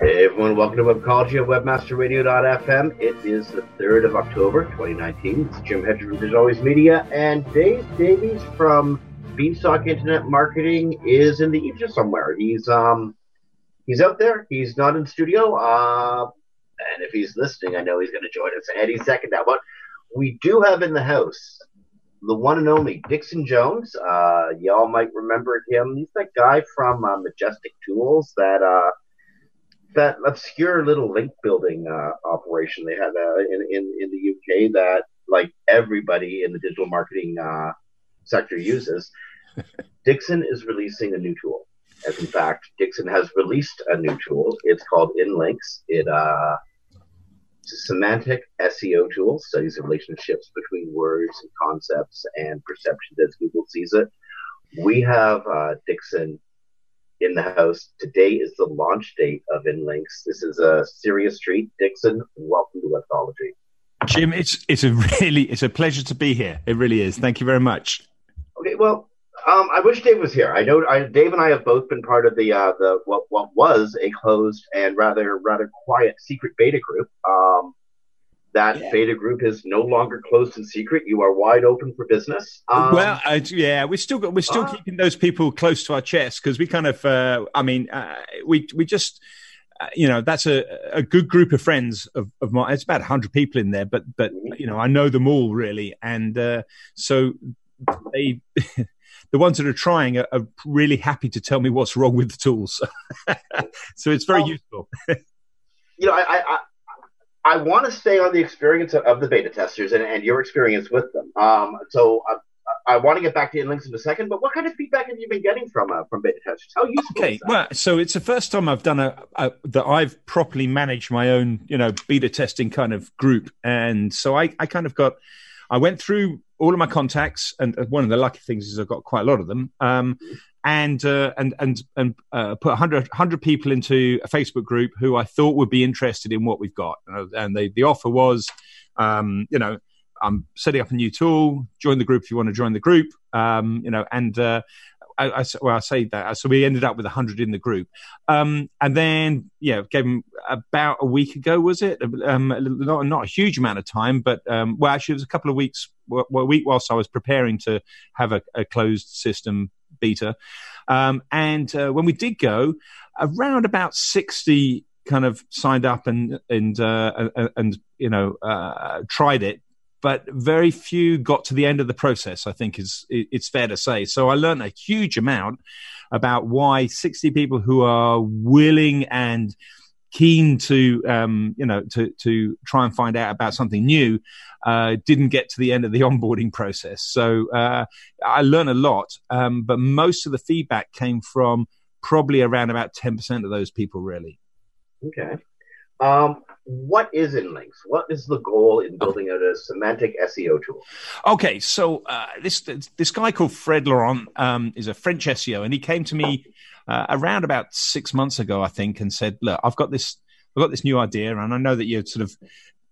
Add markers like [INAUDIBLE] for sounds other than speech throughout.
Hey everyone, welcome to Webcology at WebmasterRadio.fm. It is the 3rd of October, 2019. It's Jim Hedger from There's Always Media, and Dave Davies from Beanstalk Internet Marketing is in the ether somewhere. He's um he's out there. He's not in studio. Uh, and if he's listening, I know he's going to join us any second now. But we do have in the house the one and only Dixon Jones. Uh, y'all might remember him. He's that guy from uh, Majestic Tools that uh that obscure little link building uh, operation they had uh, in, in in the UK that like everybody in the digital marketing uh, sector uses. [LAUGHS] Dixon is releasing a new tool. As in fact, Dixon has released a new tool. It's called InLinks. It uh, it's a semantic SEO tool, studies the relationships between words and concepts and perceptions as Google sees it. We have uh, Dixon in the house. Today is the launch date of InLinks. This is a serious treat. Dixon, welcome to Webcology. Jim, it's it's a really it's a pleasure to be here. It really is. Thank you very much. Okay, well, um, I wish Dave was here. I know I, Dave and I have both been part of the uh, the what what was a closed and rather rather quiet secret beta group. Um, that yeah. beta group is no longer closed and secret. You are wide open for business. Um, well, uh, yeah, we still got, we're still uh, keeping those people close to our chest because we kind of, uh, I mean, uh, we we just, uh, you know, that's a, a good group of friends of, of mine. It's about hundred people in there, but but mm-hmm. you know, I know them all really, and uh, so they. [LAUGHS] the ones that are trying are, are, really happy to tell me what's wrong with the tools, [LAUGHS] so it's very well, useful. [LAUGHS] you know, I, I I want to stay on the experience of, of the beta testers and, and, your experience with them. Um, so uh, I want to get back to InLinks in links in a second, but what kind of feedback have you been getting from uh, from beta testers? How useful? Okay, well, so it's the first time I've done a, a, that I've properly managed my own, you know, beta testing kind of group, and so I, I kind of got, I went through all of my contacts, and one of the lucky things is I've got quite a lot of them, um, and uh, and and and uh, put 100, 100 people into a Facebook group who I thought would be interested in what we've got. And the the offer was, um, you know, I'm setting up a new tool. Join the group if you want to join the group. Um, you know, and uh, I, I, well, I say that. So we ended up with 100 in the group. Um, and then, yeah, gave them about a week ago, was it? Um, not, not a huge amount of time, but, um, well, actually, it was a couple of weeks, well, a week whilst I was preparing to have a, a closed system beta. Um, and uh, when we did go, around about 60 kind of signed up and, and, uh, and, you know, uh, tried it but very few got to the end of the process. I think is it's fair to say. So I learned a huge amount about why 60 people who are willing and keen to um, you know to to try and find out about something new uh, didn't get to the end of the [LAUGHS] onboarding process. So uh, I learned a lot, um, but most of the feedback came from probably around about ten percent of those people. Really. Okay. Um, what is InLinks? What is the goal in building out a semantic SEO tool? Okay, so uh, this this guy called Fred Laurent um, is a French SEO, and he came to me uh, around about six months ago, I think, and said, "Look, I've got this, I've got this new idea, and I know that you've sort of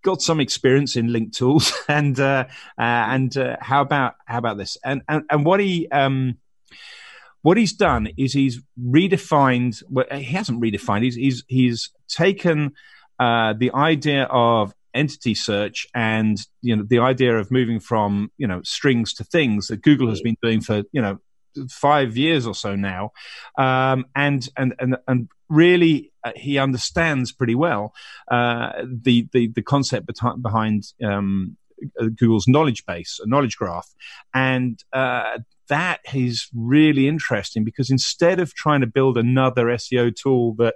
got some experience in link tools, [LAUGHS] and uh, uh and uh, how about how about this?" And and, and what he um, what he's done is he's redefined. Well, he hasn't redefined. He's he's he's taken uh, the idea of entity search and you know the idea of moving from you know strings to things that Google has been doing for you know five years or so now, um, and and and and really uh, he understands pretty well uh, the the the concept behind um, Google's knowledge base, a knowledge graph, and uh, that is really interesting because instead of trying to build another SEO tool that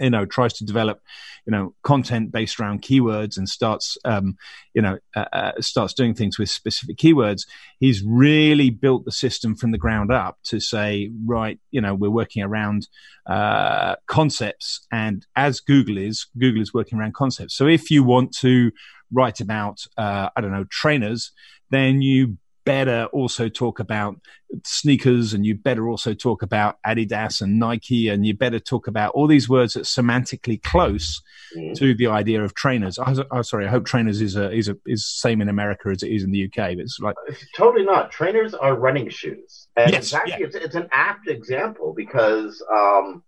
you know tries to develop you know content based around keywords and starts um, you know uh, uh, starts doing things with specific keywords he's really built the system from the ground up to say right you know we're working around uh, concepts. And as google is google is working around concepts. So if you want to write about uh, i don't know trainers then you better also talk about sneakers and you better also talk about Adidas and Nike and you better talk about all these words that are semantically close mm. to the idea of trainers. I, oh, sorry, I hope trainers is a, is a, is same in America as it is in the UK. But it's like it's totally not. Trainers are running shoes, and yes, actually yeah. it's, it's an apt example because um,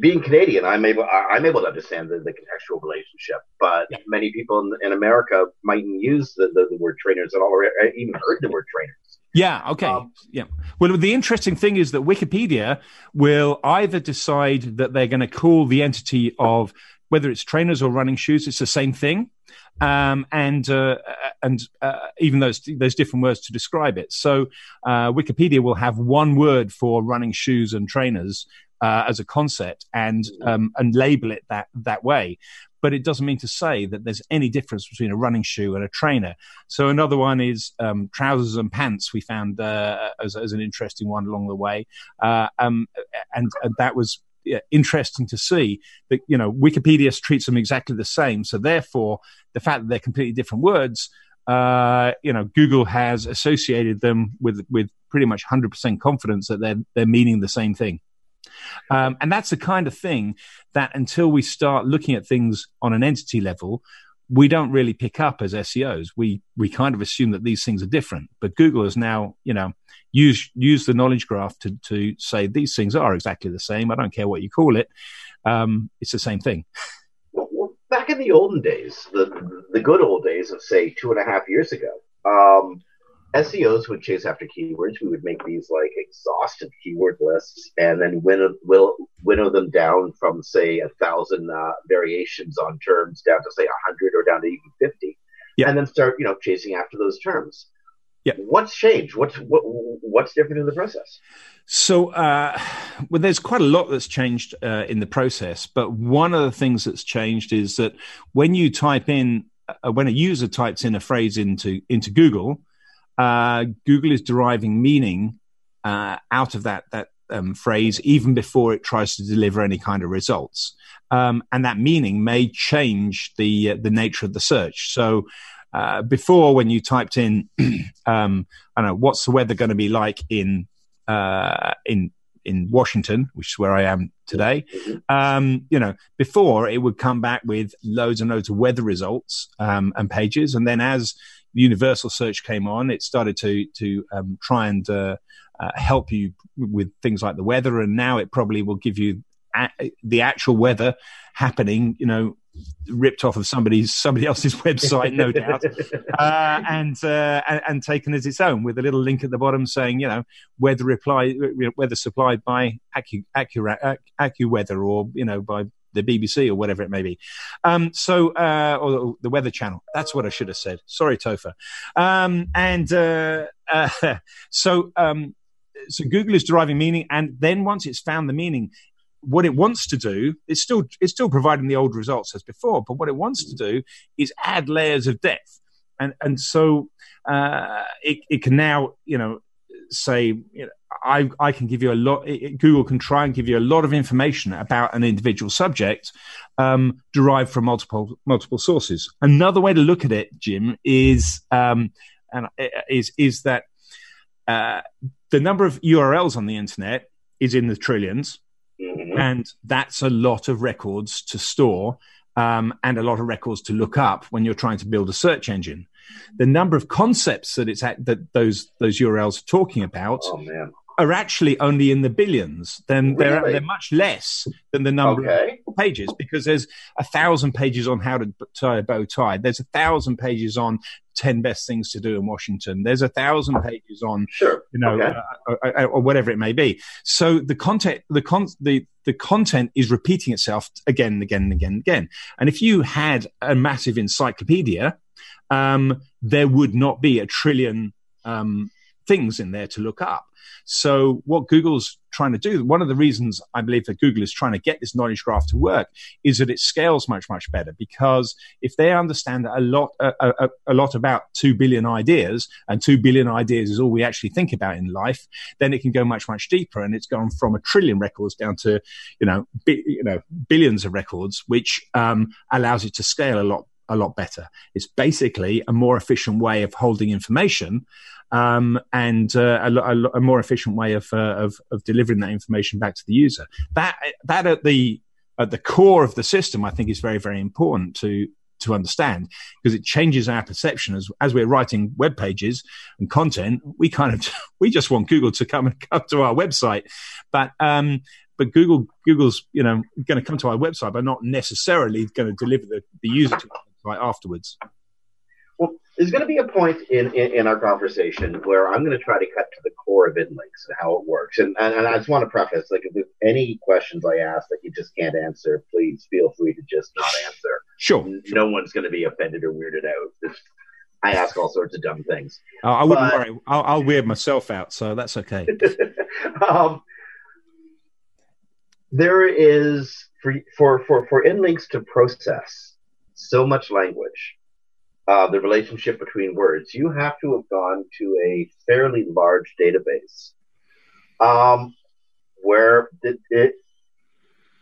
being Canadian, I'm able I'm able to understand the, the contextual relationship, but yeah. many people in, in, America mightn't use the, the, the, word trainers at all, or even heard the word trainers. Yeah. Okay. Um, yeah. Well, the interesting thing is that Wikipedia will either decide that they're going to call the entity of whether it's trainers or running shoes, it's the same thing. Um, and uh, and uh, even though there's different words to describe it, so uh, Wikipedia will have one word for running shoes and trainers, uh, as a concept and um, and label it that that way. But it doesn't mean to say that there's any difference between a running shoe and a trainer. So another one is um, trousers and pants. We found uh, as, as, an interesting one along the way, uh, um, and, and that was yeah, interesting to see that you know Wikipedia treats them exactly the same. So therefore, the fact that they're completely different words, uh, you know, Google has associated them with with pretty much 100% confidence that they're they're meaning the same thing. Um, and that's the kind of thing that until we start looking at things on an entity level, we don't really pick up as SEOs. We we kind of assume that these things are different. But Google has now, you know, used used the knowledge graph to to say these things are exactly the same. I don't care what you call it. Um, it's the same thing. Back in the olden days, the the good old days of say two and a half years ago, um, SEOs would chase after keywords. We would make these like exhaustive keyword lists and then winnow, will, winnow them down from say a thousand uh, variations on terms down to say a hundred or down to even 50. Yeah. And then start, you know, chasing after those terms. Yeah. What's changed? What's, what, what's different in the process? So, uh, well, there's quite a lot that's changed uh, in the process, but one of the things that's changed is that when you type in, uh, when a user types in a phrase into, into Google, uh, Google is deriving meaning uh, out of that that um, phrase even before it tries to deliver any kind of results, um, and that meaning may change the uh, the nature of the search. So. Uh, before, when you typed in, [CLEARS THROAT] um, I don't know, what's the weather going to be like in uh, in in Washington, which is where I am today. Um, you know, before it would come back with loads and loads of weather results um, and pages, and then as universal search came on, it started to to um, try and uh, uh, help you with things like the weather, and now it probably will give you a- the actual weather happening. You know, ripped off of somebody's somebody else's [LAUGHS] website, no doubt, [LAUGHS] uh, and, uh, and, and taken as its own with a little link at the bottom saying, you know, weather reply weather supplied by Accu, Accu, AccuWeather or you know by the BBC or whatever it may be. Um, so, uh, or the Weather Channel. That's what I should have said. Sorry, Topher. Um, and uh, uh, [LAUGHS] so, um, so Google is deriving meaning, and then once it's found the meaning, what it wants to do is still it's still providing the old results as before, but what it wants to do is add layers of depth, and and so uh, it, it can now you know say you know, I, I can give you a lot. Google can try and give you a lot of information about an individual subject um, derived from multiple multiple sources. Another way to look at it, Jim, is um, and uh, is is that uh, the number of URLs on the internet is in the 1000000000000s mm-hmm. and that's a lot of records to store um, and a lot of records to look up when you're trying to build a search engine. The number of concepts that it's at, that those those URLs are talking about oh, are actually only in the billions. Then really? they're they're much less than the number okay. of pages because there's a thousand pages on how to tie a bow tie. There's a thousand pages on 10 best things to do in Washington. There's a thousand pages on, sure. you know, okay. uh, or, uh, uh, or, whatever it may be. So the content, the con, the, the content is repeating itself again and again and again and again. And if you had a massive encyclopedia, um, there would not be a trillion, um, things in there to look up. So what Google's trying to do, one of the reasons I believe that Google is trying to get this knowledge graph to work is that it scales much, much better because if they understand a lot, a, a, a lot about 2 billion ideas and 2 billion ideas is all we actually think about in life, then it can go much, much deeper. And it's gone from a trillion records down to, you know, bi- you know, billions of records, which, um, allows it to scale a lot a lot better. It's basically a more efficient way of holding information um, and uh, a, a, a, more efficient way of, uh, of, of delivering that information back to the user. That that at the at the core of the system, I think, is very very important to to understand because it changes our perception as as we're writing web pages and content. We kind of [LAUGHS] we just want Google to come and [LAUGHS] come to our website, but um, but Google Google's you know going to come to our website, but not necessarily going to deliver the, the user to website afterwards. Well, there's going to be a point in, in, in, our conversation where I'm going to try to cut to the core of InLinks and how it works. And, and, and I just want to preface, like, if there's any questions I ask that you just can't answer, please feel free to just not answer. Sure. No sure. one's going to be offended or weirded out. I ask all sorts of dumb things. Oh, I wouldn't but, worry. I'll, I'll, weird myself out, so that's okay. [LAUGHS] um, there is for for for for InLinks to process so much language uh, the relationship between words, you have to have gone to a fairly large database. Um, where it, it,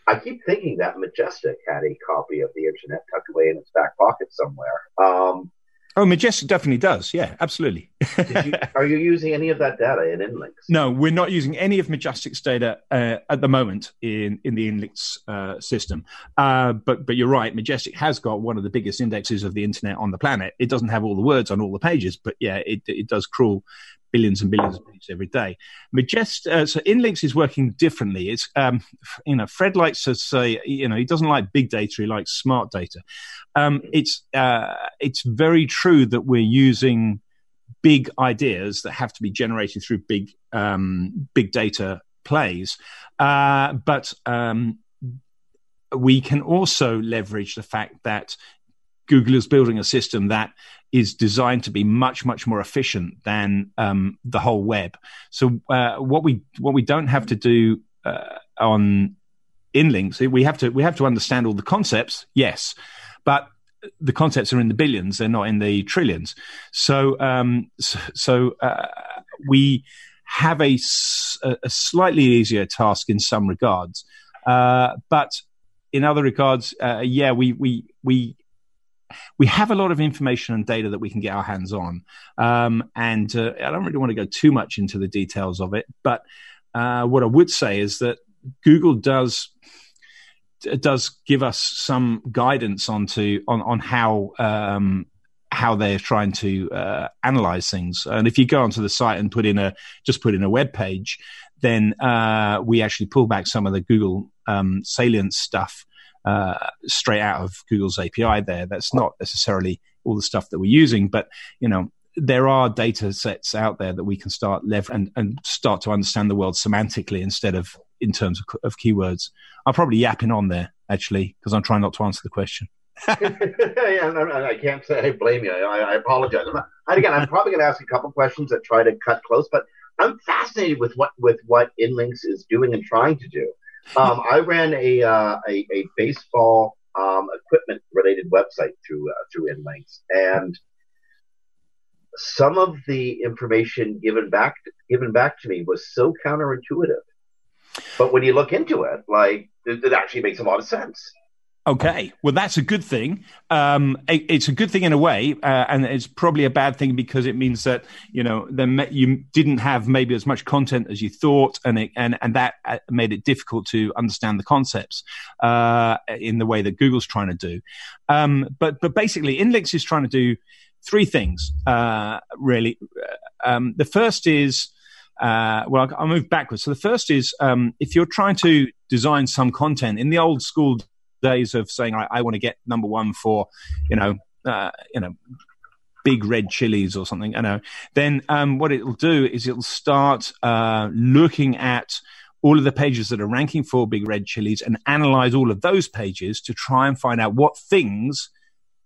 I keep thinking that Majestic had a copy of the internet tucked away in its back pocket somewhere. Um, Oh, Majestic definitely does. Yeah, absolutely. you, [LAUGHS] are you using any of that data in Inlinks? No, we're not using any of Majestic's data uh, at the moment in, in the Inlinks uh, system. Uh, but but you're right. Majestic has got one of the biggest indexes of the internet on the planet. It doesn't have all the words on all the pages, but yeah, it it does crawl billions and billions of pages every day. Majest, uh, so Inlinks is working differently. It's, um, you know, Fred likes to say, you know, he doesn't like big data, he likes smart data. Um, it's, uh, it's very true that we're using big ideas that have to be generated through big, um, big data plays. Uh, but, um, we can also leverage the fact that Google is building a system that is designed to be much much more efficient than um, the whole web. So uh, what we what we don't have to do uh, on inlinks, we have to we have to understand all the concepts, yes, but the concepts are in the billions; they're not in the trillions. So um, so, uh, we have a, a slightly easier task in some regards, uh, but in other regards, uh, yeah, we we we we have a lot of information and data that we can get our hands on. Um, and uh, I don't really want to go too much into the details of it, but uh, what I would say is that Google does does give us some guidance onto on on how um, how they're trying to uh, analyze things. And if you go onto the site and put in a just put in a web page, then uh, we actually pull back some of the Google um, salient stuff uh, straight out of Google's API there. That's not necessarily all the stuff that we're using, but you know, there are data sets out there that we can start lever and, and start to understand the world semantically instead of in terms of, of keywords. I'm probably yapping on there actually because I'm trying not to answer the question. [LAUGHS] [LAUGHS] yeah, I can't say I blame you. I, I apologize. And again, I'm probably going to ask a couple questions that try to cut close, but I'm fascinated with what with what Inlinks is doing and trying to do. Um, I ran a, uh, a, a baseball um, equipment related website through uh, through Inlinks, and some of the information given back given back to me was so counterintuitive. But when you look into it, like it, it actually makes a lot of sense. Okay, well, that's a good thing. Um, it, it's a good thing in a way, uh, and it's probably a bad thing because it means that you know then you didn't have maybe as much content as you thought, and it, and and that uh, made it difficult to understand the concepts uh, in the way that Google's trying to do. Um, but but basically, Inlinks is trying to do three things uh, really. Uh, um, the first is uh, well, I'll move backwards. So the first is um, if you're trying to design some content in the old school days of saying I, I want to get number one for, you know, uh, you know, big red chilies or something, you know, then um, what it'll do is it'll start uh, looking at all of the pages that are ranking for big red chilies and analyze all of those pages to try and find out what things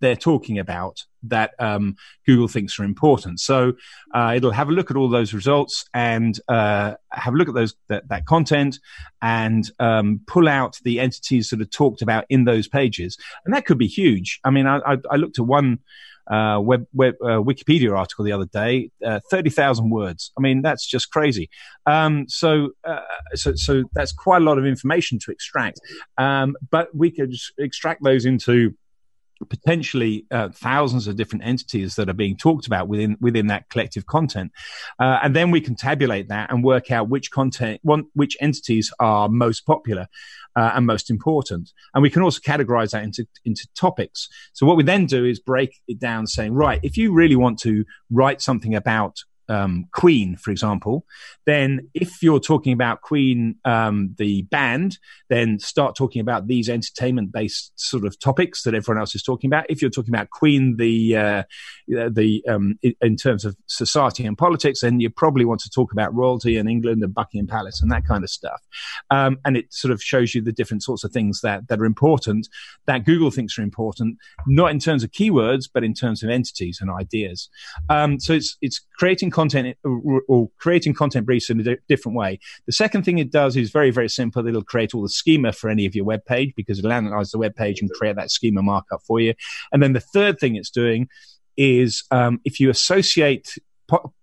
they're talking about that um, Google thinks are important. So uh, it'll have a look at all those results and uh, have a look at those that, that content and um, pull out the entities that are talked about in those pages, and that could be huge. I mean, I, I, I looked at one. Uh, web, web uh, Wikipedia article the other day, uh, thirty thousand words. I mean, that's just crazy. Um, so, uh, so, so that's quite a lot of information to extract. Um, but we could extract those into potentially uh, thousands of different entities that are being talked about within within that collective content, uh, and then we can tabulate that and work out which content, which entities are most popular uh, and most important, and we can also categorize that into into topics. So what we then do is break it down, saying, right, if you really want to write something about um, Queen, for example, then if you're talking about Queen, um, the band, then start talking about these entertainment based sort of topics that everyone else is talking about. If you're talking about Queen, the, uh, the, um, in terms of society and politics, then you probably want to talk about royalty and England and Buckingham Palace and that kind of stuff. Um, and it sort of shows you the different sorts of things that, that are important that Google thinks are important, not in terms of keywords, but in terms of entities and ideas. Um, so it's, it's creating content or, creating content briefs in a di- different way. The second thing it does is very, very simple. It'll create all the schema for any of your web page because it'll analyze the web page and create that schema markup for you. And then the third thing it's doing is um, if you associate po-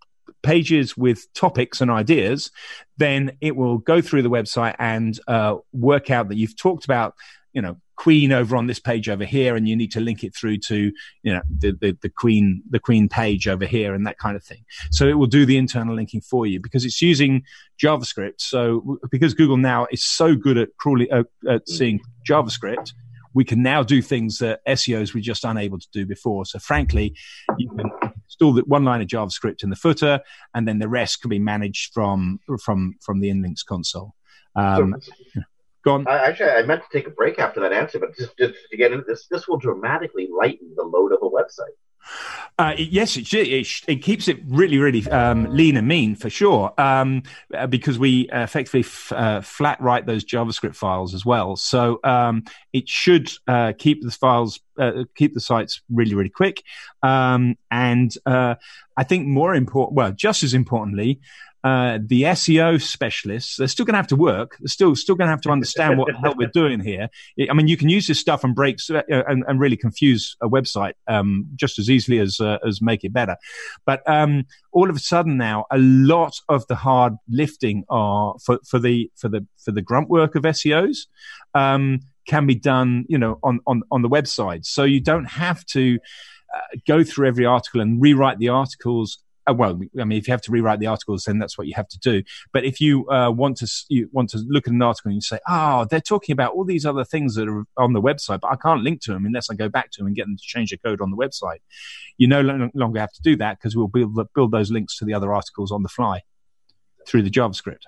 pages with topics and ideas, then it will go through the website and uh, work out that you've talked about, you know, Queen over on this page over here, and you need to link it through to you know the, the, the Queen the Queen page over here and that kind of thing. So it will do the internal linking for you because it's using JavaScript. So because Google now is so good at crawling uh, at seeing JavaScript, we can now do things that SEOs were just unable to do before. So frankly, you can install the one line of JavaScript in the footer, and then the rest can be managed from from from the Inlinks console. Um, so, Go on. I, actually, I meant to take a break after that answer, but just, just to get into this, this will dramatically lighten the load of a website. Uh, yes, it, it, it, keeps it really, really um, lean and mean for sure, um, uh, because we effectively f- uh, flat write those JavaScript files as well. So um, it should uh, keep the files, uh, keep the sites really, really quick. Um, and uh, I think more important, well, just as importantly, uh, the SEO specialists, they're still going to have to work. They're still still going to have to understand what the hell we're doing here. I mean, you can use this stuff and break uh, and, and, really confuse a website um, just as easily as uh, as make it better. But um, all of a sudden now, a lot of the hard lifting are for, for the for the for the grunt work of SEOs. Um, can be done, you know, on, on, on the website. So you don't have to uh, go through every article and rewrite the articles uh, well, I mean, if you have to rewrite the articles, then that's what you have to do. But if you uh, want to you want to look at an article and you say, "Oh, they're talking about all these other things that are on the website, but I can't link to them unless I go back to them and get them to change the code on the website," you no longer have to do that because we'll build build those links to the other articles on the fly through the JavaScript.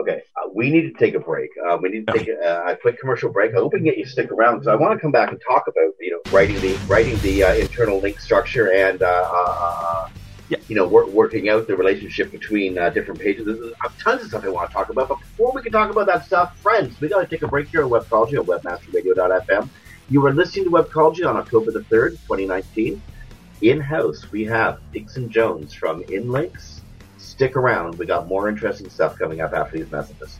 Okay, we need to take a break. Uh, we need to take a, a, quick commercial break. I hope we can get you to stick around because I want to come back and talk about you know writing the writing the uh, internal link structure and uh, yeah. you know, wor- working out the relationship between uh, different pages. There's tons of stuff I want to talk about. But before we can talk about that stuff, friends, we got to take a break here on Webcology on WebmasterRadio.fm. You are listening to Webcology on October the 3rd, 2019. In-house, we have Dixon Jones from Inlinks. Stick around. We got more interesting stuff coming up after these messages.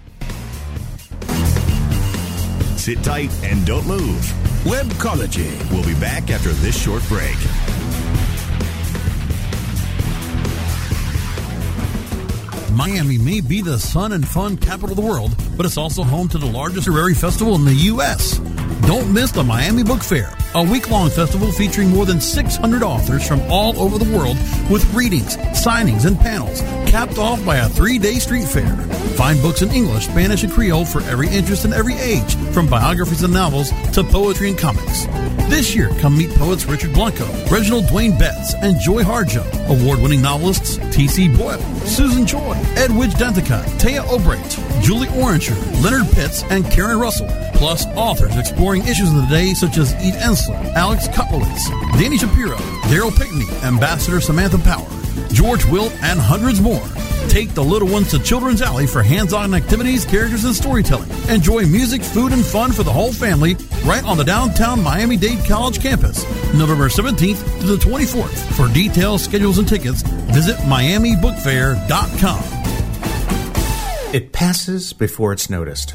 Sit tight and don't move. Webcology. We'll be back after this short break. Miami may be the sun and fun capital of the world, but it's also home to the largest literary festival in the U.S. Don't miss the Miami Book Fair, a week long festival featuring more than 600 authors from all over the world with readings, signings, and panels, capped off by a three day street fair. Find books in English, Spanish, and Creole for every interest and every age, from biographies and novels to poetry and comics. This year, come meet poets Richard Blanco, Reginald Dwayne Betts, and Joy Harjo, award winning novelists T.C. Boyle, Susan Choi, Edwidge Danticat, Téa Obreht, Julie Orringer, Leonard Pitts, and Karen Russell, plus authors exploring issues of the day such as Eve Ensler, Alex Kotlowitz, Dani Shapiro, Darryl Pinckney, Ambassador Samantha Power, George Will, and hundreds more. Take the little ones to Children's Alley for hands-on activities, characters, and storytelling. Enjoy music, food, and fun for the whole family right on the downtown Miami-Dade College campus. November 17th to the 24th. For details, schedules, and tickets, visit miamibookfair.com. It passes before it's noticed.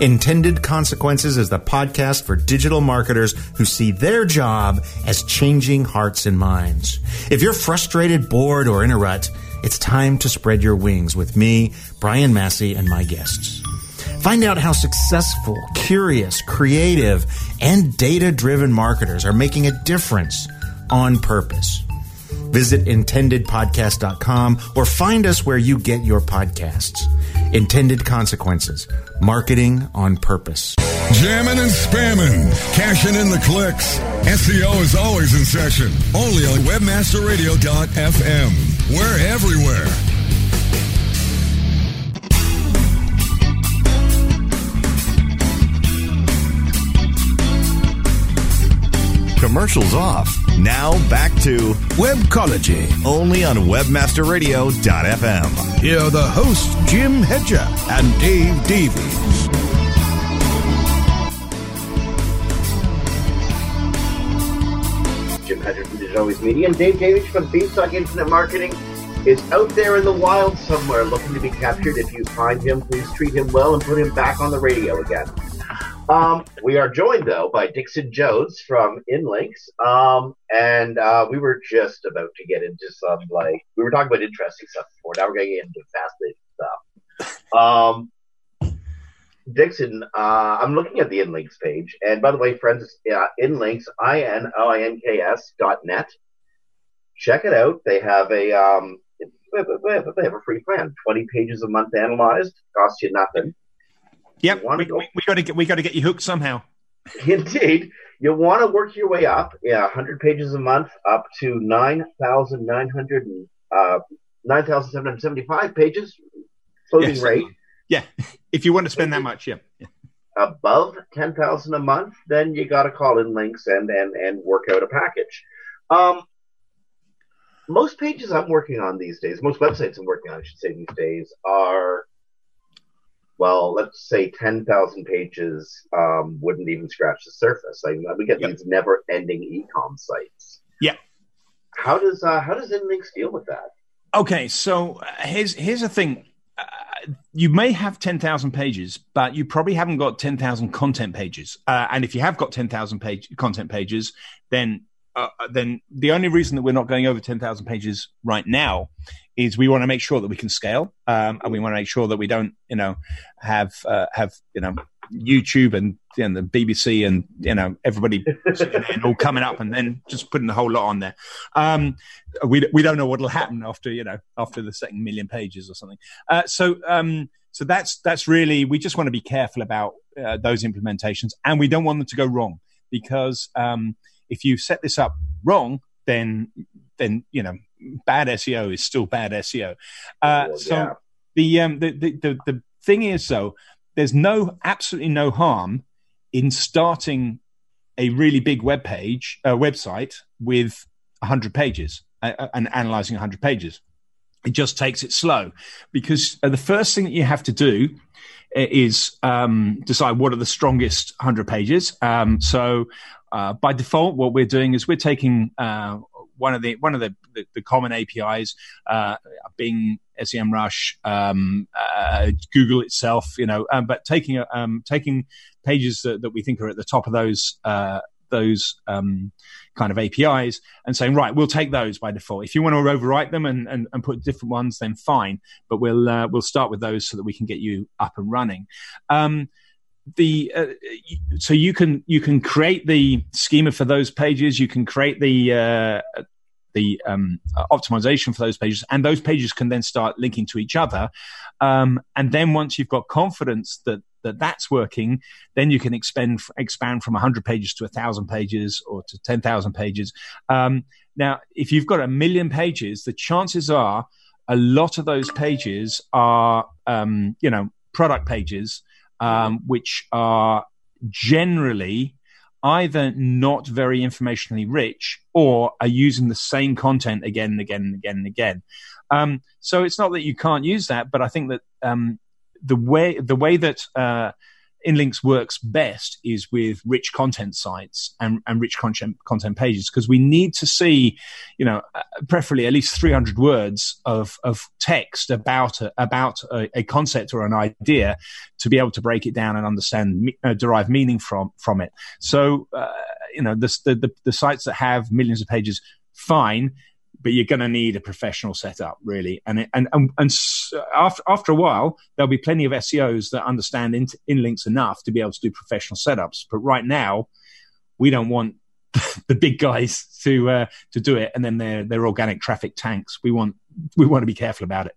Intended Consequences is the podcast for digital marketers who see their job as changing hearts and minds. If you're frustrated, bored, or in a rut, it's time to spread your wings with me, Brian Massey, and my guests. Find out how successful, curious, creative, and data driven marketers are making a difference on purpose. Visit intendedpodcast.com or find us where you get your podcasts. Intended Consequences Marketing on Purpose. Jamming and spamming, cashing in the clicks. SEO is always in session. Only on webmasterradio.fm. We're everywhere. Commercials off. Now back to Webcology. only on webmasterradio.fm. Here are the hosts, Jim Hedger and Dave Davies. Jim Hedger from Digital Always Media and Dave Davies from Beanstalk Internet Marketing is out there in the wild somewhere looking to be captured. If you find him, please treat him well and put him back on the radio again. Um, we are joined though by Dixon Jones from InLinks, um, and uh, we were just about to get into some like we were talking about interesting stuff before. Now we're getting into fascinating stuff. Um, Dixon, uh, I'm looking at the InLinks page, and by the way, friends, uh, InLinks, I N L I N K S dot net. Check it out. They have a um, they have a free plan, 20 pages a month analyzed, costs you nothing. Yep, we, go- we, we got to get we got to get you hooked somehow. [LAUGHS] Indeed, you want to work your way up. Yeah, 100 pages a month up to 9,900 and uh, 9,775 pages floating Yes. rate. Yeah, [LAUGHS] if you want to spend that much, yeah. yeah. Above 10,000 a month, then you got to call InLinks and, and, and work out a package. Um, most pages I'm working on these days, most websites I'm working on, I should say these days, are, well, let's say 10,000 pages um, wouldn't even scratch the surface. I, we get Yep. these never-ending e-com sites. Yeah. How does uh, how does InLinks deal with that? Okay, so uh, here's here's the thing. Uh, you may have ten thousand pages, but you probably haven't got ten thousand content pages. Uh, and if you have got ten thousand page content pages, then uh, then the only reason that we're not going over ten thousand pages right now is we want to make sure that we can scale, um, and we want to make sure that we don't, you know, have uh, have you know YouTube and you know, the BBC and you know everybody and [LAUGHS] all coming up and then just putting the whole lot on there. Um, we we don't know what'll happen after you know after the second million pages or something. Uh, so um, so that's that's really we just want to be careful about uh, those implementations and we don't want them to go wrong because um, if you set this up wrong, then then you know bad SEO is still bad SEO. Uh, Well, so yeah. the, um, the, the the the thing is though, there's no absolutely no harm in starting a really big web page, uh, website with 100 pages uh, and analyzing 100 pages. It just takes it slow because uh, the first thing that you have to do is um, decide what are the strongest 100 pages. Um, so uh, by default, what we're doing is we're taking uh, one of the one of the, the, the common APIs, uh, Bing, SEMrush, um, uh, Google itself, you know, um, but taking um, taking pages that, that, we think are at the top of those uh, those um, kind of APIs and saying, right, we'll take those by default. If you want to overwrite them and, and, and put different ones, then fine. But we'll uh, we'll start with those so that we can get you up and running. Um, the uh, so you can you can create the schema for those pages. You can create the uh, the um, optimization for those pages, and those pages can then start linking to each other. Um, and then once you've got confidence that that that's working, then you can expand expand from 100 pages to 1,000 pages or to 10,000 pages. Um, now, if you've got a million pages, the chances are a lot of those pages are, um, you know, product pages, um, which are generally either not very informationally rich or are using the same content again and again and again and again. Um, so it's not that you can't use that, but I think that um, the way the way that uh, Inlinks works best is with rich content sites and, and rich content content pages because we need to see, you know, uh, preferably at least 300 words of, of text about a, about a, a concept or an idea to be able to break it down and understand uh, derive meaning from from it. So, uh, you know, the, the the sites that have millions of pages, fine but you're going to need a professional setup really. And and and, and after after a while there'll be plenty of SEOs that understand in, inlinks enough to be able to do professional setups. But right now we don't want [LAUGHS] the big guys to uh, to do it and then they're they're organic traffic tanks. We want we want to be careful about it.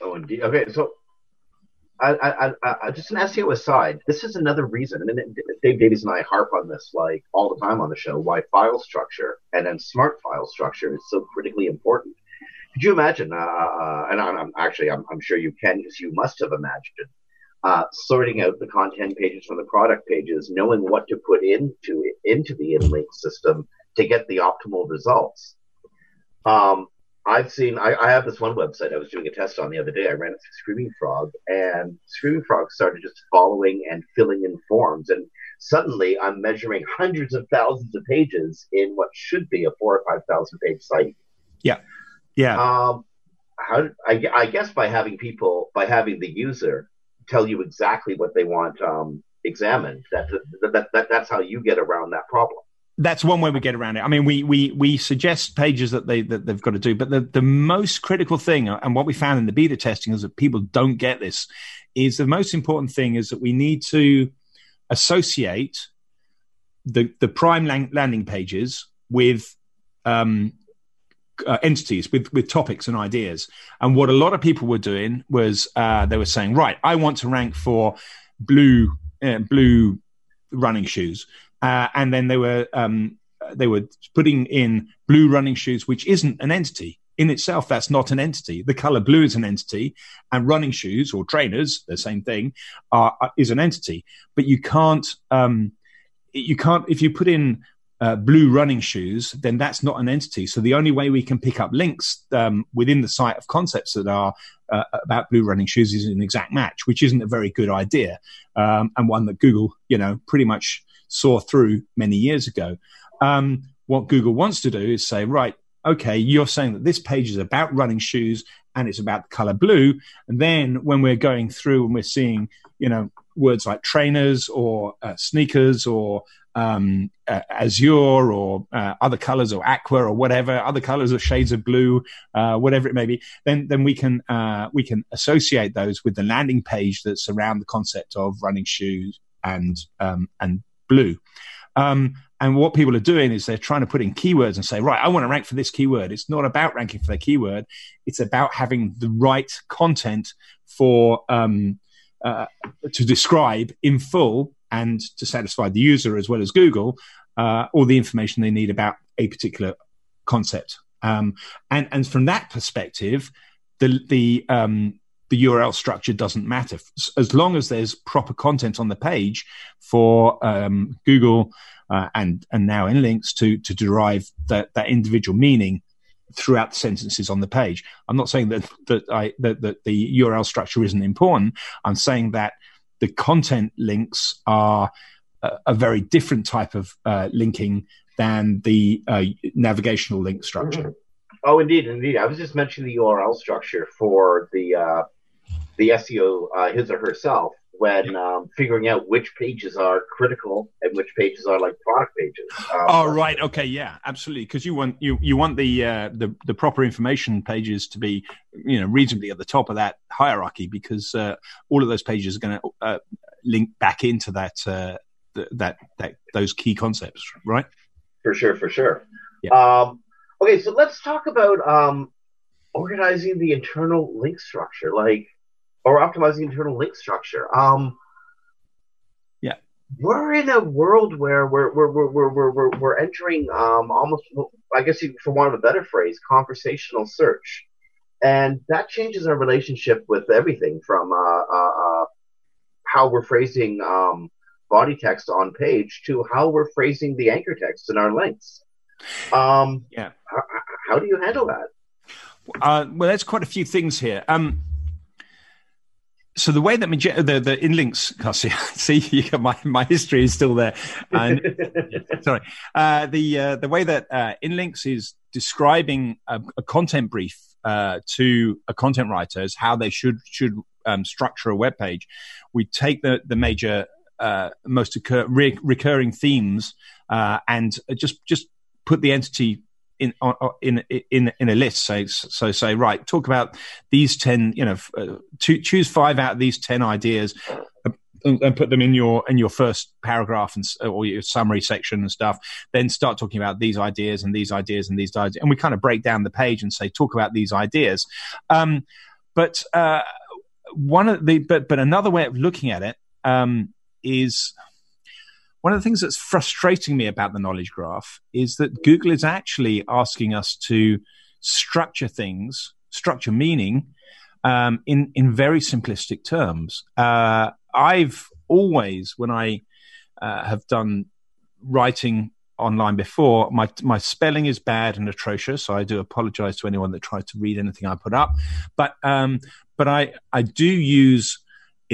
Oh indeed okay so I, I, I, just an SEO aside, this is another reason, and Dave Davies and I harp on this like all the time on the show, why file structure and then smart file structure is so critically important. Could you imagine, uh, uh, and I'm, actually, I'm, I'm, sure you can, because you must have imagined, uh, sorting out the content pages from the product pages, knowing what to put into into the inlink system to get the optimal results. Um, I've seen, I, I, have this one website I was doing a test on the other day. I ran it through Screaming Frog, and Screaming Frog started just following and filling in forms. And suddenly I'm measuring hundreds of thousands of pages in what should be a four or 5,000 page site. Yeah. Yeah. Um, how, I, I, guess by having people, by having the user tell you exactly what they want um, examined, that, that, that, that's how you get around that problem that's one way we get around it. I mean, we we we suggest pages that they that they've got to do, but the the most critical thing, and what we found in the beta testing is that people don't get this, is the most important thing is that we need to associate the the prime landing pages with um, uh, entities with with topics and ideas. And what a lot of people were doing was uh, they were saying, right, I want to rank for blue uh, blue running shoes uh, and then they were um, they were putting in blue running shoes, which isn't an entity in itself. That's not an entity. The color blue is an entity, and running shoes or trainers, the same thing, are, is an entity. But you can't um, you can't if you put in uh, blue running shoes, then that's not an entity. So the only way we can pick up links um, within the site of concepts that are uh, about blue running shoes is an exact match, which isn't a very good idea, um, and one that Google, you know, pretty much saw through many years ago. Um, what Google wants to do is say, right, okay, you're saying that this page is about running shoes and it's about the color blue. And then when we're going through and we're seeing, you know, words like trainers or uh, sneakers or um, uh, azure or uh, other colors or aqua or whatever other colors or shades of blue, uh, whatever it may be, then then we can uh, we can associate those with the landing page that's around the concept of running shoes and um, and blue. Um, and what people are doing is they're trying to put in keywords and say, right, I want to rank for this keyword. It's not about ranking for the keyword. It's about having the right content for um, uh, to describe in full and to satisfy the user as well as Google uh, all the information they need about a particular concept. Um, and and from that perspective, the the um, the URL structure doesn't matter as long as there's proper content on the page for um, Google uh, and and now Inlinks to to derive that that individual meaning throughout the sentences on the page. I'm not saying that that I that, that the URL structure isn't important. I'm saying that the content links are a, a very different type of uh, linking than the uh, navigational link structure. Oh, indeed, indeed. I was just mentioning the URL structure for the uh, the SEO, uh, his or herself, when um, figuring out which pages are critical and which pages are like product pages. Um, oh, right. Okay. Yeah. Absolutely. Because you want you you want the uh, the the proper information pages to be you know reasonably at the top of that hierarchy because uh, all of those pages are going to uh, link back into that uh, that that those key concepts, right? For sure. For sure. Yeah. Um, Okay, so let's talk about um, organizing the internal link structure, like or optimizing internal link structure. Um, yeah, we're in a world where we're we're we're we're we're, we're entering um, almost, I guess, for want of a better phrase, conversational search, and that changes our relationship with everything from uh, uh, uh, how we're phrasing um, body text on page to how we're phrasing the anchor text in our links. Um, yeah. How, how, do you handle that? Uh, well, there's quite a few things here. Um, so the way that the the inlinks, [LAUGHS] see, see my my history is still there. And, [LAUGHS] sorry, uh, the uh, the way that uh, inlinks is describing a, a content brief uh, to a content writer is how they should should um, structure a web page. We take the the major uh, most occur, re- recurring themes uh, and just just put the entity in in in in a list. So so say right, talk about these ten. You know, uh, choose five out of these ten ideas. Uh, and, put them in your in your first paragraph and or your summary section and stuff. Then start talking about these ideas and these ideas and these ideas, and we kind of break down the page and say talk about these ideas. Um, but uh, one of the but but another way of looking at it um, is one of the things that's frustrating me about the knowledge graph is that Google is actually asking us to structure things, structure meaning um, in in very simplistic terms. Uh, I've always, when I uh, have done writing online before, my my spelling is bad and atrocious. So I do apologize to anyone that tries to read anything I put up. But um, but I I do use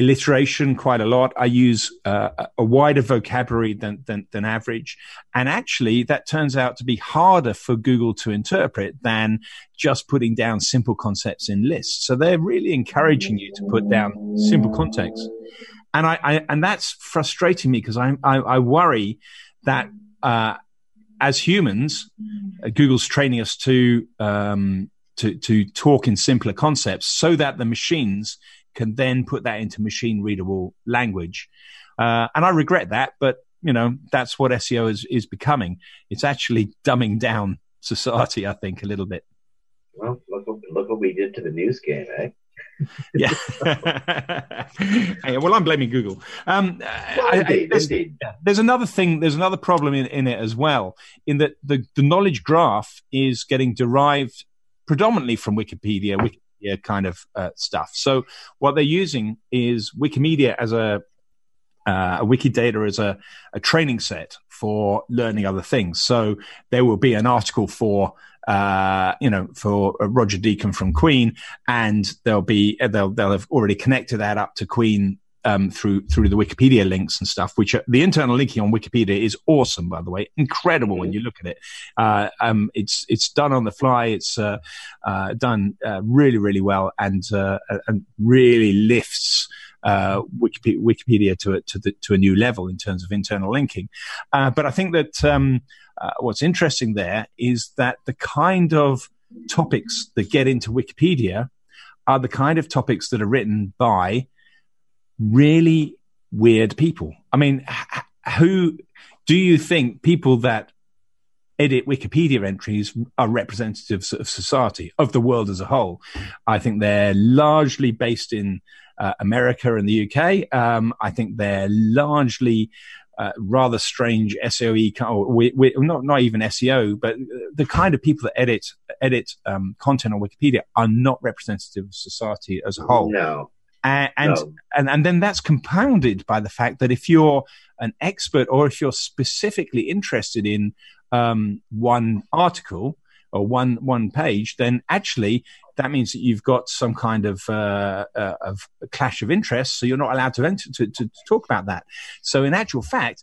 alliteration quite a lot. I use uh, a wider vocabulary than, than, than average. And actually, that turns out to be harder for Google to interpret than just putting down simple concepts in lists. So they're really encouraging you to put down simple context. And I, I and that's frustrating me because I, I, I worry that, uh, as humans, uh, Google's training us to, um, to, to talk in simpler concepts so that the machines can then put that into machine readable language. Uh, and I regret that, but you know, that's what SEO is, is becoming. It's actually dumbing down [LAUGHS] society, I think, a little bit. Well, look, look what we did to the news game, eh? [LAUGHS] yeah. [LAUGHS] hey, well, I'm blaming Google. Um, well, I, indeed, I, there's, indeed. there's, another thing. There's another problem in, in it as well. In that the, the knowledge graph is getting derived predominantly from Wikipedia. Wikipedia kind of uh, stuff. So what they're using is Wikimedia as a uh, Wikidata as a, a training set for learning other things. So there will be an article for uh, you know, for Roger Deacon from Queen, and they'll be they'll they'll have already connected that up to Queen um, through through the Wikipedia links and stuff. Which are, the internal linking on Wikipedia is awesome, by the way, incredible when you look at it. Uh, um, it's it's done on the fly. It's uh, uh, done uh, really really well, and uh, and really lifts. Uh, Wikipedia, Wikipedia to a, to, the, to a new level in terms of internal linking, but I think that um, what's interesting there is that the kind of topics that get into Wikipedia are the kind of topics that are written by really weird people. I mean, who do you think people that edit Wikipedia entries are representatives of society, of the world as a whole? I think they're largely based in uh, America and the UK. Um, I think they're largely uh, rather strange SEO, we, we, not not even SEO, but the kind of people that edit edit um, content on Wikipedia are not representative of society as a whole. No, and and, no. and and then that's compounded by the fact that if you're an expert or if you're specifically interested in um, one article or one one page, then actually that means that you've got some kind of uh, uh, of clash of interests, so you're not allowed to, enter, to, to talk about that. So, in actual fact,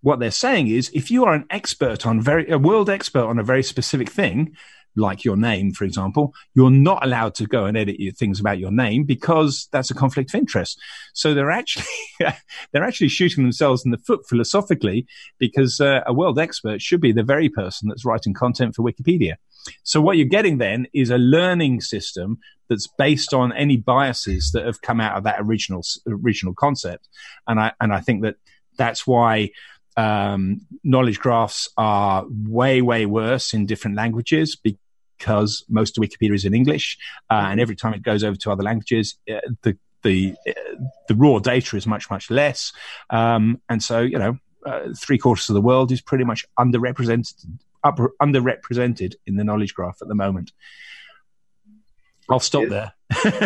what they're saying is, if you are an expert on very a world expert on a very specific thing, like your name, for example, you're not allowed to go and edit things about your name because that's a conflict of interest. So they're actually [LAUGHS] they're actually shooting themselves in the foot philosophically because uh, a world expert should be the very person that's writing content for Wikipedia. So what you're getting then is a learning system that's based on any biases that have come out of that original original concept, and I and I think that that's why um, knowledge graphs are way way worse in different languages because most of Wikipedia is in English, uh, and every time it goes over to other languages, uh, the the uh, the raw data is much much less, um, and so you know. Uh, three quarters of the world is pretty much underrepresented upper, underrepresented in the knowledge graph at the moment. I'll stop Is- there.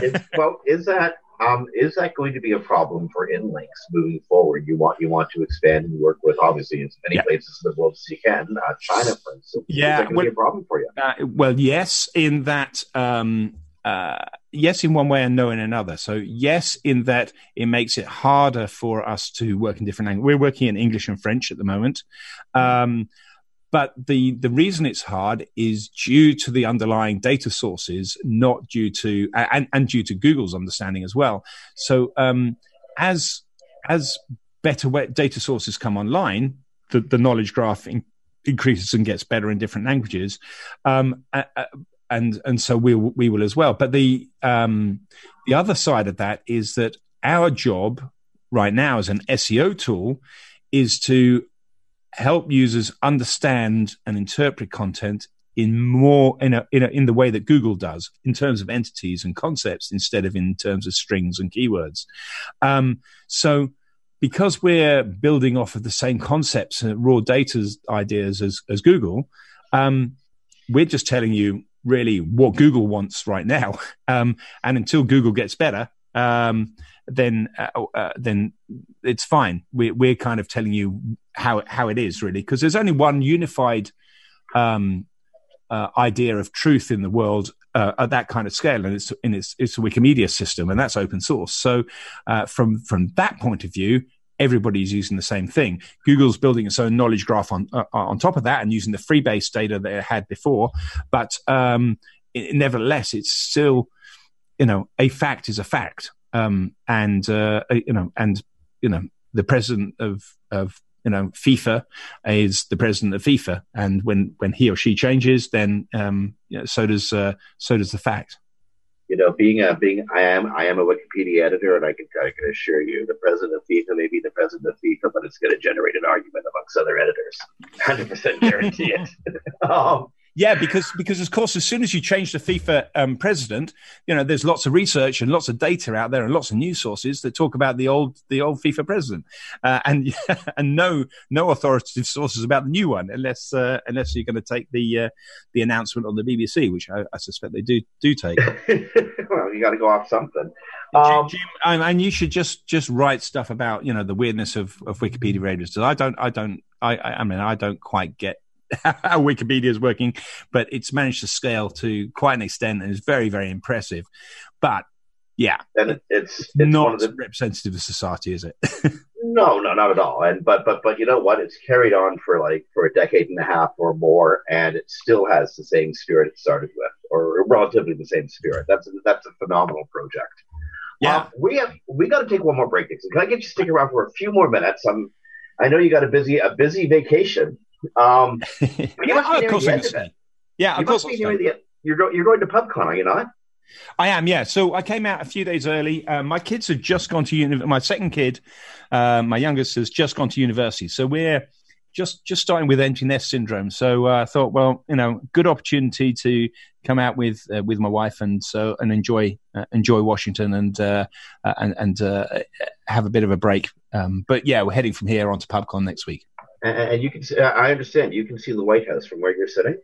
is, well, is that um, is that going to be a problem for inlinks moving forward? You want you want to expand and work with obviously as many Yeah. places in the world as you can. Uh, China, for instance, Yeah, is that going to well- be a problem for you? Uh, well, yes, in that, um, uh, yes, in one way and no in another. So, yes, in that it makes it harder for us to work in different languages. We're working in English and French at the moment. Um, but the, the reason it's hard is due to the underlying data sources, not due to, and, and due to Google's understanding as well. So, um, as, as better data sources come online, the, the knowledge graph in, increases and gets better in different languages. Um, and and so we we will as well. But the um, the other side of that is that our job right now as an SEO tool is to help users understand and interpret content in more in a, in a, in the way that Google does in terms of entities and concepts instead of in terms of strings and keywords. Um, so because we're building off of the same concepts and raw data ideas as as Google, um, we're just telling you really what Google wants right now. [LAUGHS] Um, and until Google gets better, um, then uh, uh, then it's fine. We, we're kind of telling you how how it is really because there's only one unified um, uh, idea of truth in the world uh, at that kind of scale, and it's in its it's a Wikimedia system, and that's open source. So uh, from from that point of view, everybody's using the same thing. Google's building its own knowledge graph on uh, on top of that and using the Freebase data that it had before, but um, it, nevertheless, it's still you know a fact is a fact, um, and uh, you know and you know the president of of you know FIFA is the president of FIFA, and when when he or she changes, then um, you know, so does uh, so does the fact. You know, being a being I am I am a Wikipedia editor, and I can I can assure you, the president of FIFA may be the president of FIFA, but it's going to generate an argument amongst other editors. [LAUGHS] Hundred percent guarantee it. [LAUGHS] um, Yeah, because because of course, as soon as you change the FIFA um, president, you know there's lots of research and lots of data out there and lots of news sources that talk about the old the old FIFA president, uh, and [LAUGHS] and no no authoritative [LAUGHS] sources about the new one, unless uh, unless you're going to take the uh, the announcement on the BBC, which I, I suspect they do do take. [LAUGHS] well, you got to go off something. Um, Jim, and, and you should just just write stuff about you know the weirdness of, of Wikipedia readers. I don't I don't I I mean I don't quite get [LAUGHS] how Wikipedia is working, but it's managed to scale to quite an extent and is very very impressive. But yeah, and it's it's not one of the representative of society, is it? [LAUGHS] No, no, not at all. And but but but you know what? It's carried on for like for a decade and a half or more, and it still has the same spirit it started with, or relatively the same spirit. That's a, that's a phenomenal project. Yeah. Um, we have we got to take one more break. Can I get you to stick around for a few more minutes? I'm, I know you got a busy a busy vacation. Um, [LAUGHS] you Yeah, must be of near course the I end can of it. stay. Yeah, You of course must be I'll near stay. the you're go, you're going to PubCon, are you not? I am, yeah. So I came out a few days early. Um, my kids have just gone to uni. My second kid, uh, my youngest, has just gone to university. So we're just just starting with empty nest syndrome. So uh, I thought, well, you know, good opportunity to come out with uh, with my wife and so and enjoy uh, enjoy Washington and uh, uh, and and uh, have a bit of a break. Um, but yeah, we're heading from here on to PubCon next week. And, and you can see, I understand you can see the White House from where you're sitting.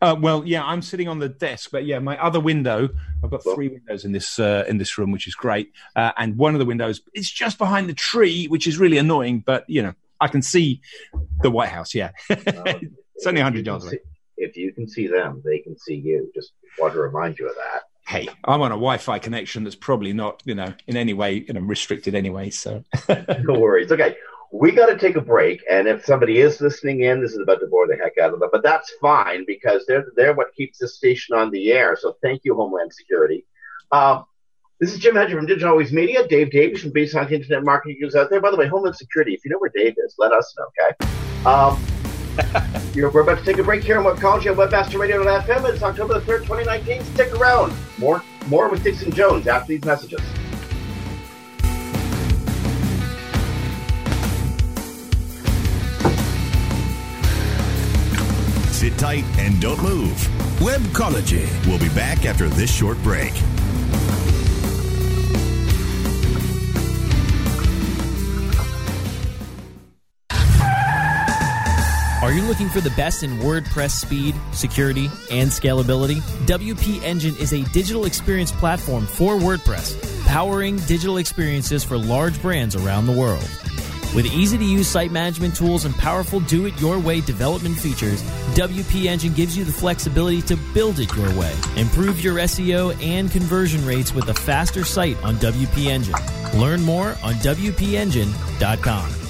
Uh, well, yeah, I'm sitting on the desk, but yeah, my other window. I've got three windows in this uh, in this room, which is great. Uh, and one of the windows is just behind the tree, which is really annoying. But you know, I can see the White House. Yeah, [LAUGHS] it's only If 100 you can yards away. see- If you can see them, they can see you. Just want to remind you of that. Hey, I'm on a Wi-Fi connection that's probably not, you know, in any way, you know, restricted anyway. So [LAUGHS] no worries. Okay, we got to take a break, and if somebody is listening in, this is about to bore the heck out of them, but that's fine because they're they're what keeps this station on the air. So thank you, Homeland Security. Um, this is Jim Hedger from Digital Always Media. Dave Davies from Beanstalk Internet Marketing News out there. By the way, Homeland Security, if you know where Dave is, let us know, okay? Um, [LAUGHS] we're about to take a break here on Webcology on WebmasterRadio.fm. It's October the 3rd, 2019. Stick around. More, more with Dixon Jones after these messages. Sit tight and don't move. Webcology. We'll be back after this short break. Are you looking for the best in WordPress speed, security, and scalability? WP Engine is a digital experience platform for WordPress, powering digital experiences for large brands around the world. With easy to use site management tools and powerful do it your way development features, WP Engine gives you the flexibility to build it your way. Improve your SEO and conversion rates with a faster site on WP Engine. Learn more on WPEngine.com.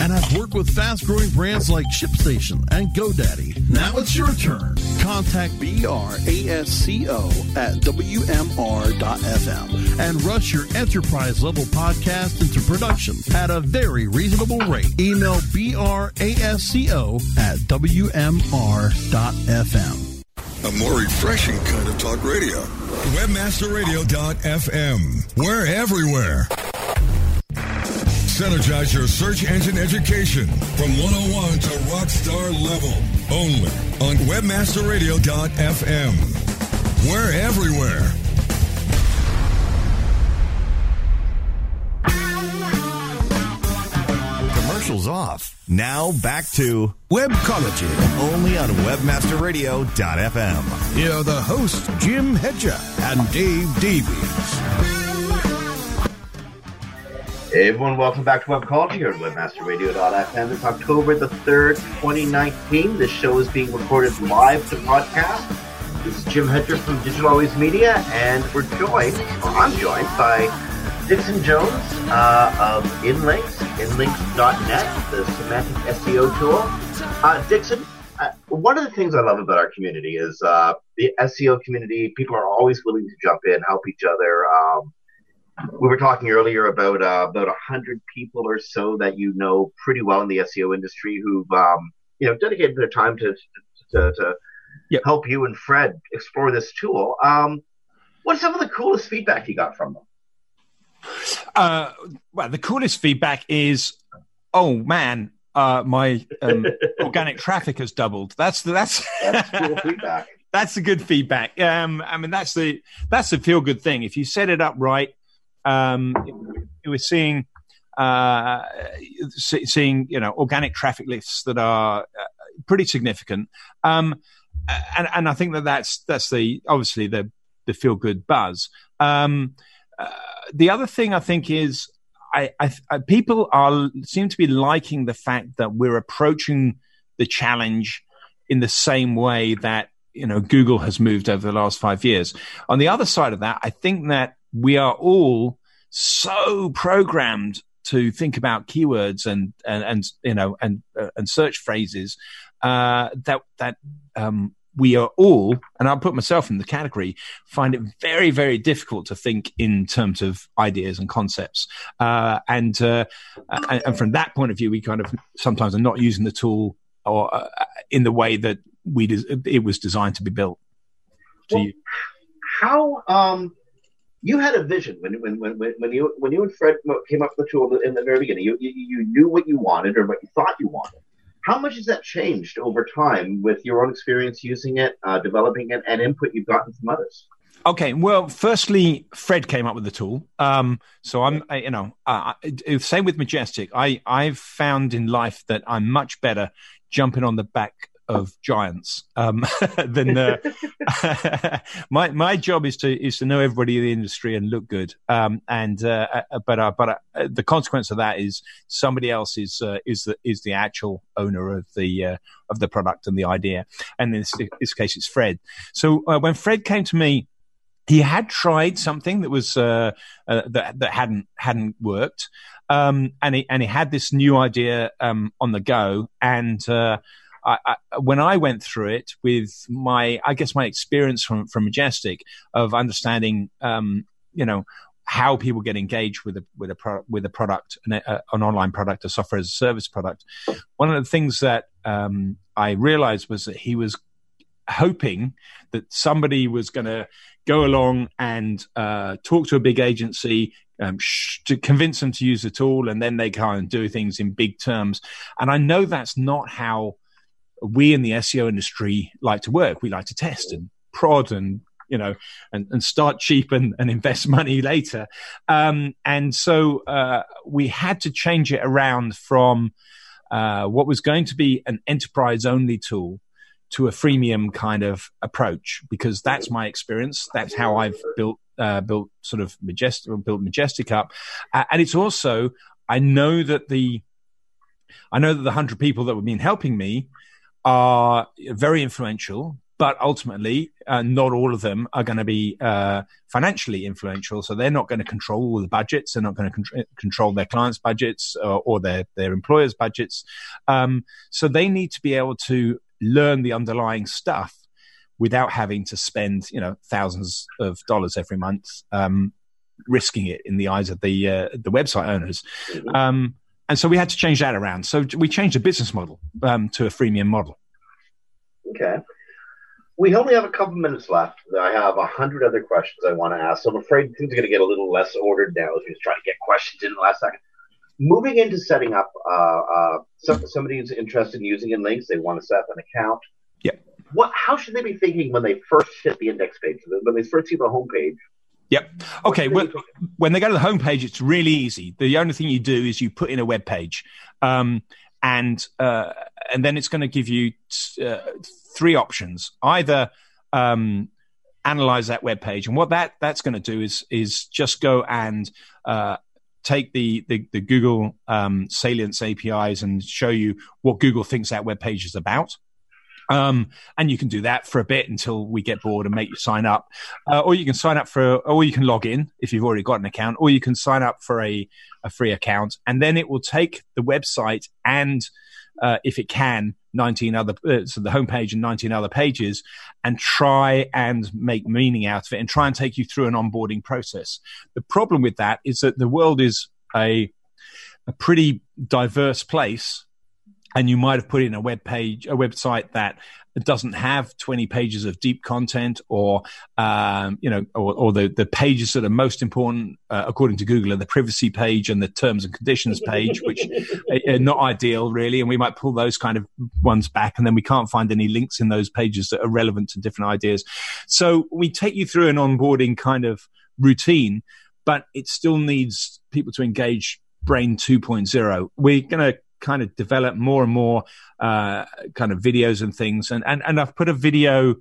and have worked with fast growing brands like ShipStation and GoDaddy. Now it's your turn. Contact BRASCO at WMR.fm and rush your enterprise level podcast into production at a very reasonable rate. Email BRASCO at WMR.fm. A more refreshing kind of talk radio. Webmasterradio.fm. We're everywhere. Synergize your search engine education from 101 to rockstar level. Only on webmasterradio.fm. We're everywhere. Commercials off. Now back to Webcology. only on webmasterradio.fm. Here are the hosts, Jim Hedger and Dave Davies. Hey everyone, welcome back to Webcology here at WebmasterRadio.fm. It's October the 3rd, 2019. This show is being recorded live to podcast. This is Jim Hedger from Digital Always Media, and we're joined, or I'm joined, by Dixon Jones uh, of Inlinks, inlinks.net, the semantic SEO tool. Uh, Dixon, uh, one of the things I love about our community is uh, the SEO community. People are always willing to jump in, help each other. Um, we were talking earlier about uh, about a hundred people or so that you know pretty well in the SEO industry who've um, you know dedicated their time to to, to Yep. help you and Fred explore this tool. Um, what's some of the coolest feedback you got from them? Uh, well, the coolest feedback is, oh man, uh, my um, [LAUGHS] organic traffic has doubled. That's the, that's [LAUGHS] That's cool feedback. that's the good feedback. Um, I mean, that's the that's the feel good thing. If you set it up right, um, we're seeing uh, seeing you know organic traffic lifts that are uh, pretty significant. Um, and and I think that that's that's the obviously the the feel good buzz. Um, uh, the other thing I think is I, I, I people are seem to be liking the fact that we're approaching the challenge in the same way that you know Google has moved over the last five years. On the other side of that, I think that we are all so programmed to think about keywords and and, and you know and uh, and search phrases uh, that that um, we are all, and I'll put myself in the category, find it very very difficult to think in terms of ideas and concepts. Uh, and, uh, and and from that point of view, we kind of sometimes are not using the tool or uh, in the way that we des- it was designed to be built. to Well, how um you had a vision when when when when when you when you and Fred came up with the tool in the very beginning. You you, you knew what you wanted or what you thought you wanted. How much has that changed over time with your own experience using it, uh, developing it, and input you've gotten from others? Okay, well, firstly, Fred came up with the tool. Um, so I'm, I, you know, uh, same with Majestic. I I've found in life that I'm much better jumping on the back of giants um, [LAUGHS] than uh, [LAUGHS] my my job is to is to know everybody in the industry and look good. Um, and uh, uh but uh, but uh, the consequence of that is somebody else is uh, is the is the actual owner of the uh, of the product and the idea. And in this, this case, it's Fred. So when Fred came to me he had tried something that was uh, uh, that that hadn't hadn't worked, um, and he and he had this new idea um, on the go. And uh, I, I, when I went through it with my, I guess my experience from from Majestic of understanding, um, you know, how people get engaged with a with a pro- with a product, an, a, an online product, a software as a service product. One of the things that um, I realized was that he was hoping that somebody was going to go along and uh, talk to a big agency um, sh- to convince them to use the tool, and then they of do things in big terms. And I know that's not how we in the SEO industry like to work. We like to test and prod and you know and, and start cheap and, and invest [LAUGHS] money later. Um, and so uh, we had to change it around from uh, what was going to be an enterprise only tool to a freemium kind of approach because that's my experience. That's how I've built uh, built sort of majestic built majestic up, uh, and it's also I know that the I know that the hundred people that have been helping me are very influential, but ultimately, uh, not all of them are going to be uh, financially influential. So they're not going to control all the budgets. They're not going to con- control their clients' budgets or, or their their employers' budgets. Um, so they need to be able to learn the underlying stuff without having to spend you know thousands of dollars every month um, risking it in the eyes of the uh, the website owners. Mm-hmm. Um, and so we had to change that around. So we changed the business model um, to a freemium model. Okay. We only have a couple minutes left. I have a hundred other questions I want to ask. So I'm afraid things are going to get a little less ordered now as we just try to get questions in the last second moving into setting up, uh, uh, some, somebody who's interested in using InLinks, they want to set up an account. Yeah. What? How should they be thinking when they first hit the index page? When they first see the homepage? Yep. Okay. Well, when they go to the homepage, it's really easy. The only thing you do is you put in a web page, um, and uh, and then it's going to give you t- uh, three options. Either um, analyze that web page, and what that that's going to do is is just go and uh, take the the, the Google um, Salience APIs and show you what Google thinks that web page is about. Um, and you can do that for a bit until we get bored and make you sign up. Uh, or you can sign up for, or you can log in if you've already got an account, or you can sign up for a, a free account. And then it will take the website and, uh, if it can, 19 other, uh, so the homepage and 19 other pages and try and make meaning out of it and try and take you through an onboarding process. The problem with that is that the world is a, a pretty diverse place and you might have put in a web page, a website that doesn't have 20 pages of deep content or, um, you know, or, or, the, the pages that are most important, uh, according to Google, are the privacy page and the terms and conditions page, which [LAUGHS] are not ideal really. And we might pull those kind of ones back and then we can't find any links in those pages that are relevant to different ideas. So we take you through an onboarding kind of routine, but it still needs people to engage brain 2.0 we're going to kind of develop more and more uh, kind of videos and things. And, and, and I've put a video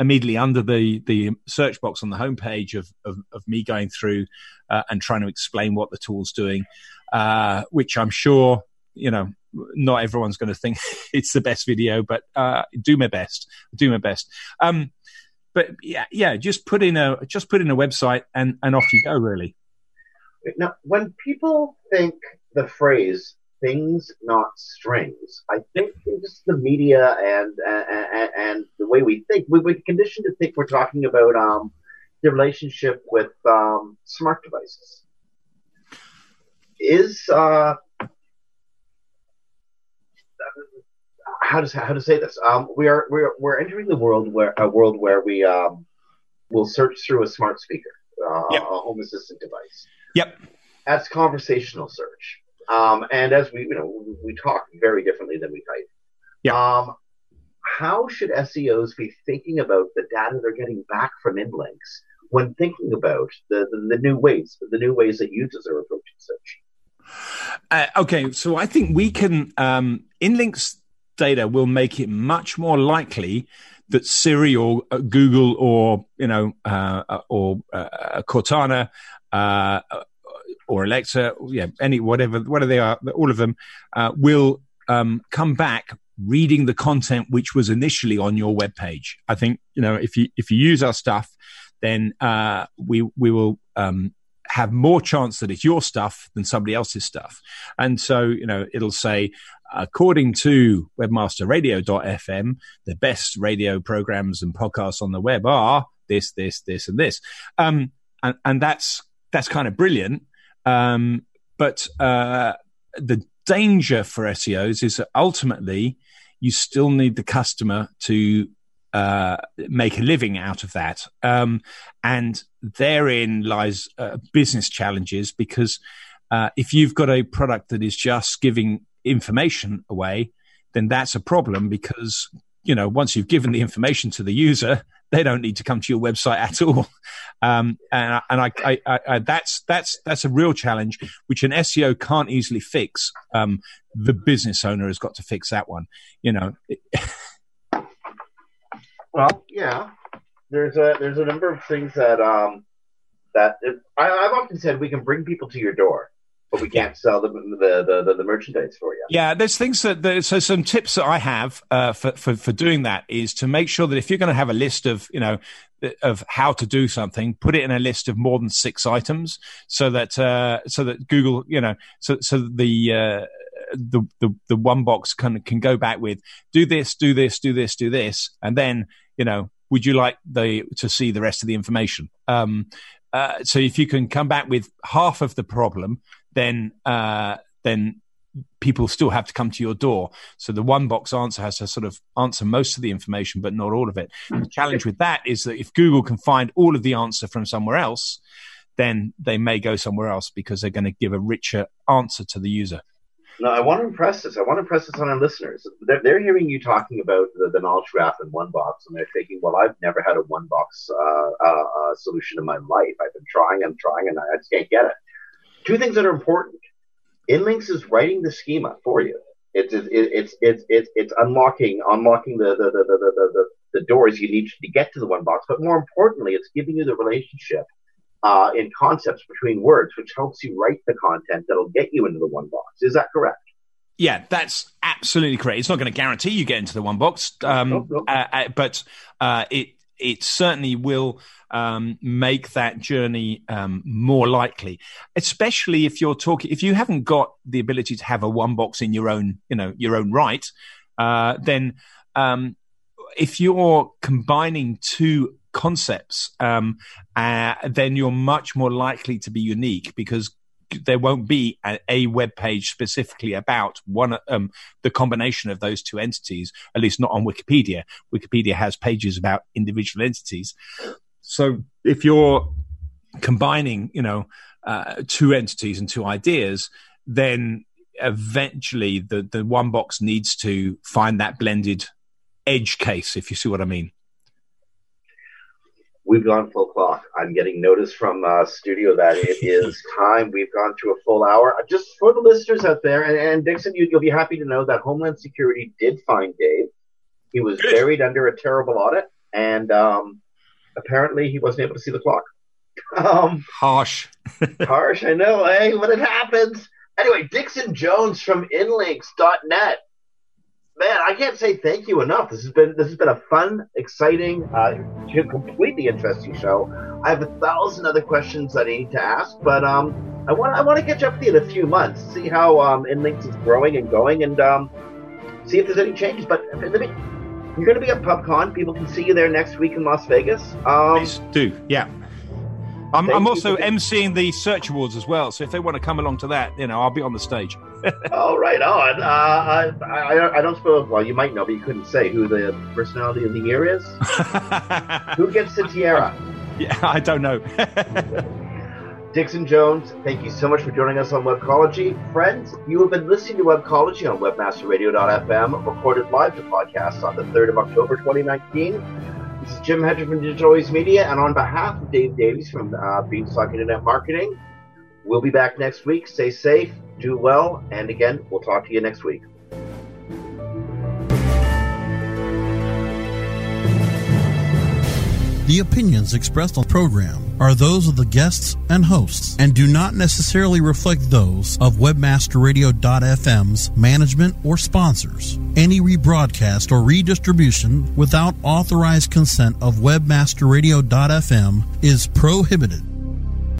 immediately under the, the search box on the homepage of, of, of me going through uh, and trying to explain what the tool's doing, uh, which I'm sure, you know, not everyone's going to think [LAUGHS] it's the best video, but uh, do my best, do my best. Um, but yeah, yeah, just put in a just put in a website and and off you go. Really. Now, when people think the phrase things, not strings. I think just the media and, and and the way we think, we, we're conditioned to think we're talking about um, the relationship with um, smart devices. Is uh, how does how to say this? Um, we are we're we're entering the world where a world where we um, will search through a smart speaker, uh, yep. a home assistant device. Yep. That's conversational search. Um, and as we, you know, we talk very differently than we type. Yeah. Um, how should SEOs be thinking about the data they're getting back from InLinks when thinking about the, the, the new ways, the new ways that users are approaching search? Uh, okay, so I think we can um, InLink's data will make it much more likely that Siri or uh, Google or you know uh, or uh, Cortana uh, or Alexa, yeah, any whatever whatever they are, all of them uh, will um, come back reading the content which was initially on your web page. I think you know if you if you use our stuff, then uh, we we will um, have more chance that it's your stuff than somebody else's stuff. And so you know it'll say. According to webmasterradio.fm, the best radio programs and podcasts on the web are this, this, this, and this. Um, and, and that's that's kind of brilliant. Um, but uh, the danger for SEOs is that ultimately you still need the customer to uh, make a living out of that. Um, and therein lies uh, business challenges because uh, if you've got a product that is just giving information away, then that's a problem because you know once you've given the information to the user, they don't need to come to your website at all. Um, and and I, I, I, that's that's that's a real challenge which an SEO can't easily fix. Um, the business owner has got to fix that one. You know. well, yeah. There's a there's a number of things that um that I, I've often said we can bring people to your door but we can't sell the the, the, the merchandise for you. Yeah, there's things that so some tips that I have uh, for, for for doing that is to make sure that if you're going to have a list of you know of how to do something, put it in a list of more than six items, so that uh, so that Google you know so so the uh, the, the the one box can can go back with do this, do this, do this, do this, and then you know would you like the to see the rest of the information? Um, uh, so if you can come back with half of the problem, then uh, then people still have to come to your door. So the one box answer has to sort of answer most of the information, but not all of it. The challenge with that is that if Google can find all of the answer from somewhere else, then they may go somewhere else because they're going to give a richer answer to the user. No, I want to impress this. I want to impress this on our listeners. They're, they're hearing you talking about the, the, knowledge graph in one box, and they're thinking, "Well, I've never had a one box uh, uh, uh, solution in my life. I've been trying and trying, and I just can't get it." Two things that are important. Inlinks is writing the schema for you. It's it's it's it's it's, it's unlocking unlocking the the, the, the, the, the doors you need to get to the one box. But more importantly, it's giving you the relationship uh, in concepts between words, which helps you write the content that'll get you into the one box. Is that correct? Yeah, that's absolutely correct. It's not going to guarantee you get into the one box, um, nope, nope. Uh, uh, but uh, it it certainly will um, make that journey um, more likely, especially if you're talking if you haven't got the ability to have a one box in your own you know your own right, uh, then um, if you're combining two concepts, um, uh, then you're much more likely to be unique because there won't be a, a web page specifically about one um, the combination of those two entities. At least not on Wikipedia. Wikipedia has pages about individual entities. So if you're combining, you know, uh, two entities and two ideas, then eventually the the one box needs to find that blended edge case, if you see what I mean. We've gone full clock. I'm getting notice from uh, studio that it is [LAUGHS] time. We've gone to a full hour. Just for the listeners out there, and, and Dixon, you, will be happy to know that Homeland Security did find Dave. He was Good. buried under a terrible audit, and um, apparently he wasn't able to see the clock. [LAUGHS] Um, harsh. [LAUGHS] harsh, I know, eh? But it happens. Anyway, Dixon Jones from Inlinks.net man, I can't say thank you enough. This has been this has been a fun, exciting, uh, completely interesting show. I have a thousand other questions that I need to ask, but um, I want I want to catch up with you in a few months, see how um, Inlinks is growing and going, and um, see if there's any changes. But let me. You're going to be at PubCon. People can see you there next week in Las Vegas. Um, Please do, yeah. I'm, I'm also emceeing the Search Awards as well, so if they want to come along to that, you know, I'll be on the stage. Oh, right on. Uh, I, I, I don't suppose, well, you might know, but you couldn't say who the personality of the year is. [LAUGHS] who gets the tiara? Yeah, I don't know. [LAUGHS] Dixon Jones, thank you so much for joining us on Webcology. Friends, you have been listening to Webcology on WebmasterRadio.fm, recorded live to podcast on the 3rd of October 2019. This is Jim Hedger from Digital Always Media, and on behalf of Dave Davies from uh, Beanstalk Internet Marketing, we'll be back next week. Stay safe, do well, and again, we'll talk to you next week. The opinions expressed on the program are those of the guests and hosts and do not necessarily reflect those of webmasterradio.fm's management or sponsors. Any rebroadcast or redistribution without authorized consent of webmasterradio.fm is prohibited.